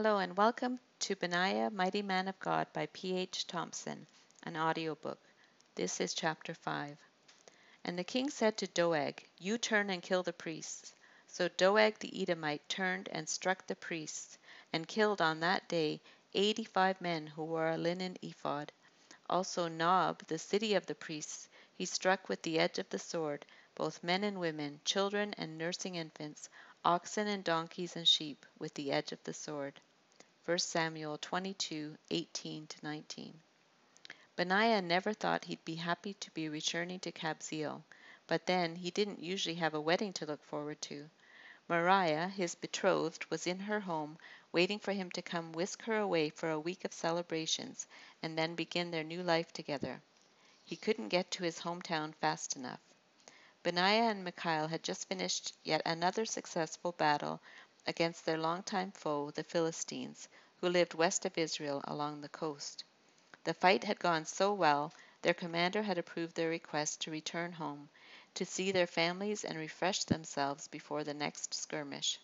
Hello and welcome to Benaiah, Mighty Man of God by P.H. Thompson, an audiobook. This is chapter 5. And the king said to Doeg, You turn and kill the priests. So Doeg the Edomite turned and struck the priests, and killed on that day eighty five men who wore a linen ephod. Also Nob, the city of the priests, he struck with the edge of the sword, both men and women, children and nursing infants, oxen and donkeys and sheep, with the edge of the sword. 1 Samuel 22:18-19. Benaiah never thought he'd be happy to be returning to Kabzeel, but then he didn't usually have a wedding to look forward to. Moriah, his betrothed, was in her home, waiting for him to come whisk her away for a week of celebrations and then begin their new life together. He couldn't get to his hometown fast enough. Benaiah and Michal had just finished yet another successful battle against their longtime foe, the Philistines, who lived west of Israel along the coast. The fight had gone so well, their commander had approved their request to return home, to see their families and refresh themselves before the next skirmish.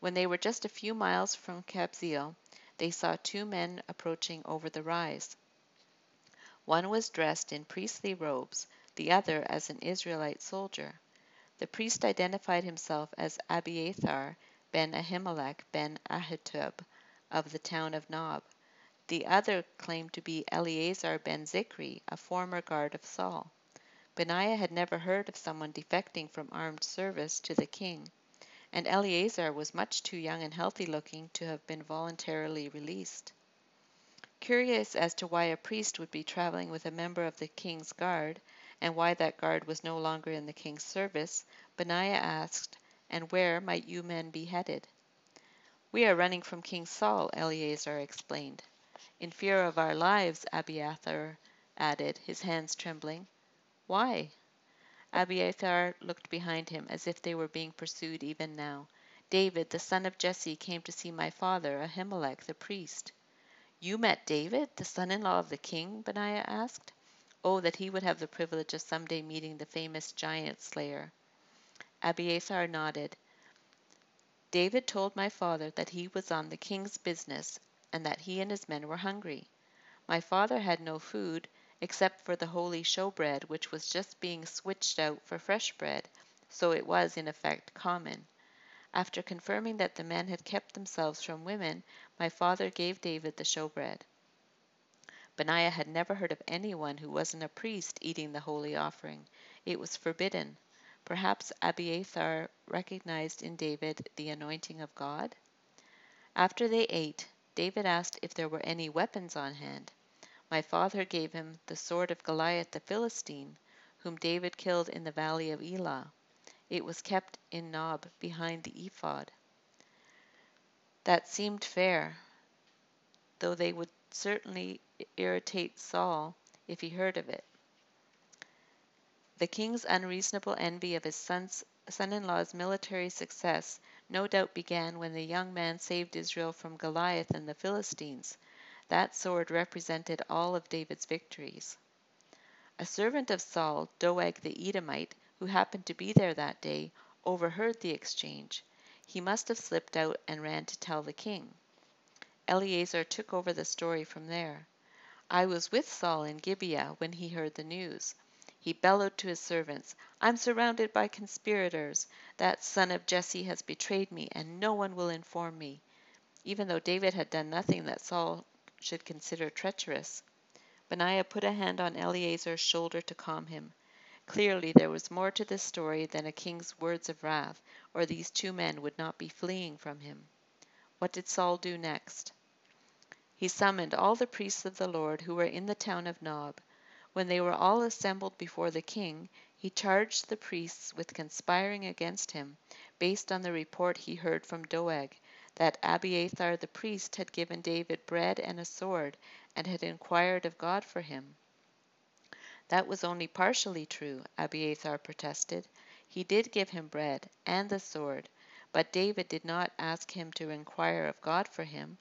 When they were just a few miles from Kabzeel, they saw two men approaching over the rise. One was dressed in priestly robes, the other as an Israelite soldier. The priest identified himself as Abiathar ben Ahimelech ben Ahitub of the town of Nob. The other claimed to be Eleazar ben Zikri, a former guard of Saul. Benaiah had never heard of someone defecting from armed service to the king, and Eleazar was much too young and healthy looking to have been voluntarily released. Curious as to why a priest would be traveling with a member of the king's guard, and why that guard was no longer in the king's service, Benaiah asked, and where might you men be headed? We are running from King Saul, Eleazar explained. In fear of our lives, Abiathar added, his hands trembling. Why? Abiathar looked behind him as if they were being pursued even now. David, the son of Jesse, came to see my father, Ahimelech the priest. You met David, the son in law of the king? Benaiah asked. Oh, that he would have the privilege of some day meeting the famous giant slayer. Abiathar nodded. David told my father that he was on the king's business and that he and his men were hungry. My father had no food except for the holy showbread which was just being switched out for fresh bread, so it was in effect common. After confirming that the men had kept themselves from women, my father gave David the showbread. Benaiah had never heard of anyone who wasn't a priest eating the holy offering. It was forbidden. Perhaps Abiathar recognized in David the anointing of God? After they ate, David asked if there were any weapons on hand. My father gave him the sword of Goliath the Philistine, whom David killed in the valley of Elah. It was kept in Nob behind the ephod. That seemed fair, though they would certainly irritate Saul if he heard of it. The king's unreasonable envy of his son's, son-in-law's military success no doubt began when the young man saved Israel from Goliath and the Philistines. That sword represented all of David's victories. A servant of Saul, Doeg the Edomite, who happened to be there that day, overheard the exchange. He must have slipped out and ran to tell the king. Eleazar took over the story from there. I was with Saul in Gibeah when he heard the news. He bellowed to his servants, I'm surrounded by conspirators. That son of Jesse has betrayed me, and no one will inform me, even though David had done nothing that Saul should consider treacherous. Benaiah put a hand on Eleazar's shoulder to calm him. Clearly there was more to this story than a king's words of wrath, or these two men would not be fleeing from him. What did Saul do next? He summoned all the priests of the Lord who were in the town of Nob. When they were all assembled before the king, he charged the priests with conspiring against him, based on the report he heard from Doeg, that Abiathar the priest had given David bread and a sword, and had inquired of God for him. That was only partially true, Abiathar protested. He did give him bread and the sword, but David did not ask him to inquire of God for him.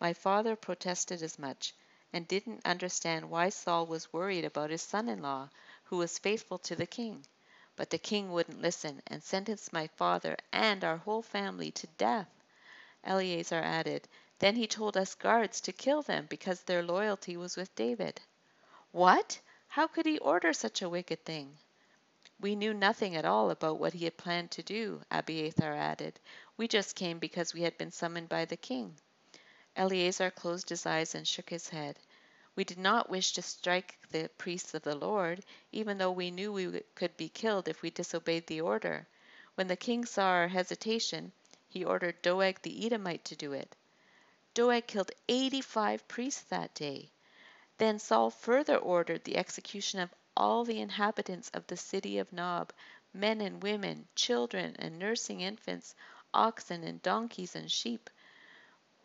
My father protested as much, and didn't understand why Saul was worried about his son in law, who was faithful to the king. But the king wouldn't listen, and sentenced my father and our whole family to death. Eleazar added, Then he told us guards to kill them because their loyalty was with David. What? How could he order such a wicked thing? We knew nothing at all about what he had planned to do, Abiathar added. We just came because we had been summoned by the king. Eleazar closed his eyes and shook his head. We did not wish to strike the priests of the Lord, even though we knew we could be killed if we disobeyed the order. When the king saw our hesitation, he ordered Doeg the Edomite to do it. Doeg killed 85 priests that day. Then Saul further ordered the execution of all the inhabitants of the city of Nob, men and women, children and nursing infants, oxen and donkeys and sheep.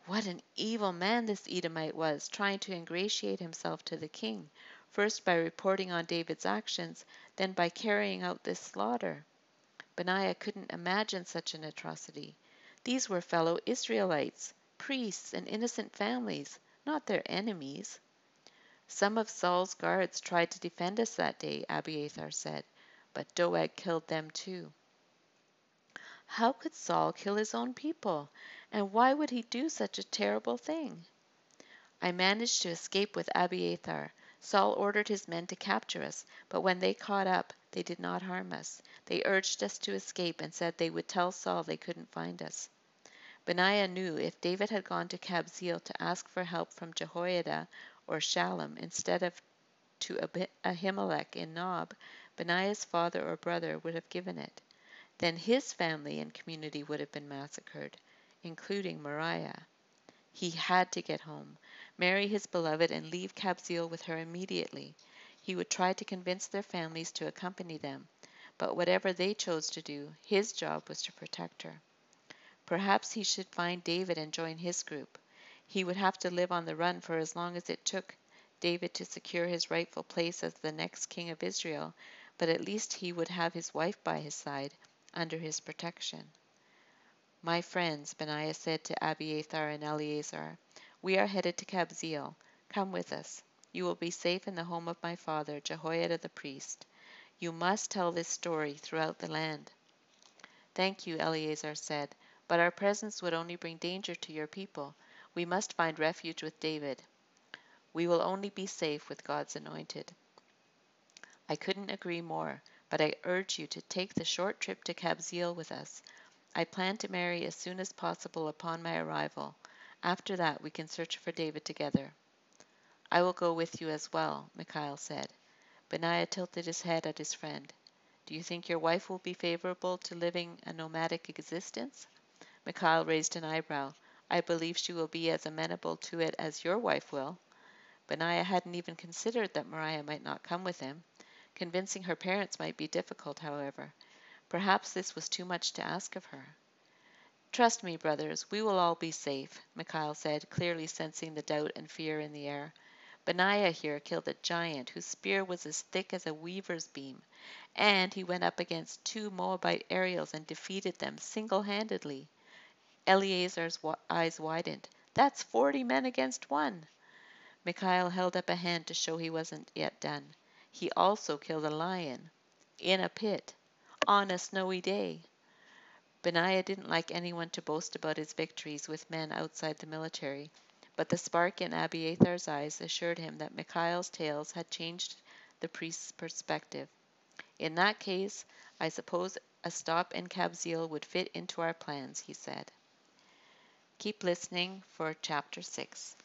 What an evil man this Edomite was, trying to ingratiate himself to the king, first by reporting on David's actions, then by carrying out this slaughter. Benaiah couldn't imagine such an atrocity. These were fellow Israelites, priests and innocent families, not their enemies. Some of Saul's guards tried to defend us that day, Abiathar said, but Doeg killed them too. How could Saul kill his own people? And why would he do such a terrible thing? I managed to escape with Abiathar. Saul ordered his men to capture us, but when they caught up, they did not harm us. They urged us to escape and said they would tell Saul they couldn't find us. Benaiah knew if David had gone to Kabzeel to ask for help from Jehoiada or Shallum instead of to Ahimelech in Nob, Benaiah's father or brother would have given it. Then his family and community would have been massacred, including Moriah. He had to get home, marry his beloved, and leave Kabzeel with her immediately. He would try to convince their families to accompany them, but whatever they chose to do, his job was to protect her. Perhaps he should find David and join his group. He would have to live on the run for as long as it took David to secure his rightful place as the next king of Israel, but at least he would have his wife by his side, under his protection. My friends, Benaiah said to Abiathar and Eleazar, we are headed to Kabzeel. Come with us. You will be safe in the home of my father, Jehoiada the priest. You must tell this story throughout the land. Thank you, Eleazar said, but our presence would only bring danger to your people. We must find refuge with David. We will only be safe with God's anointed. I couldn't agree more, but I urge you to take the short trip to Kabzeel with us. I plan to marry as soon as possible upon my arrival. After that, we can search for David together. I will go with you as well, Michal said. Benaiah tilted his head at his friend. Do you think your wife will be favorable to living a nomadic existence? Michal raised an eyebrow. I believe she will be as amenable to it as your wife will. Benaiah hadn't even considered that Moriah might not come with him. Convincing her parents might be difficult, however. Perhaps this was too much to ask of her. Trust me, brothers, we will all be safe, Michal said, clearly sensing the doubt and fear in the air. Benaiah here killed a giant whose spear was as thick as a weaver's beam, and he went up against two Moabite Ariels and defeated them single handedly. Eleazar's eyes widened. That's forty men against one. Michal held up a hand to show he wasn't yet done. He also killed a lion in a pit on a snowy day. Benaiah didn't like anyone to boast about his victories with men outside the military, but the spark in Abiathar's eyes assured him that Michal's tales had changed the priest's perspective. In that case, I suppose a stop in Kabzeel would fit into our plans, he said. Keep listening for chapter 6.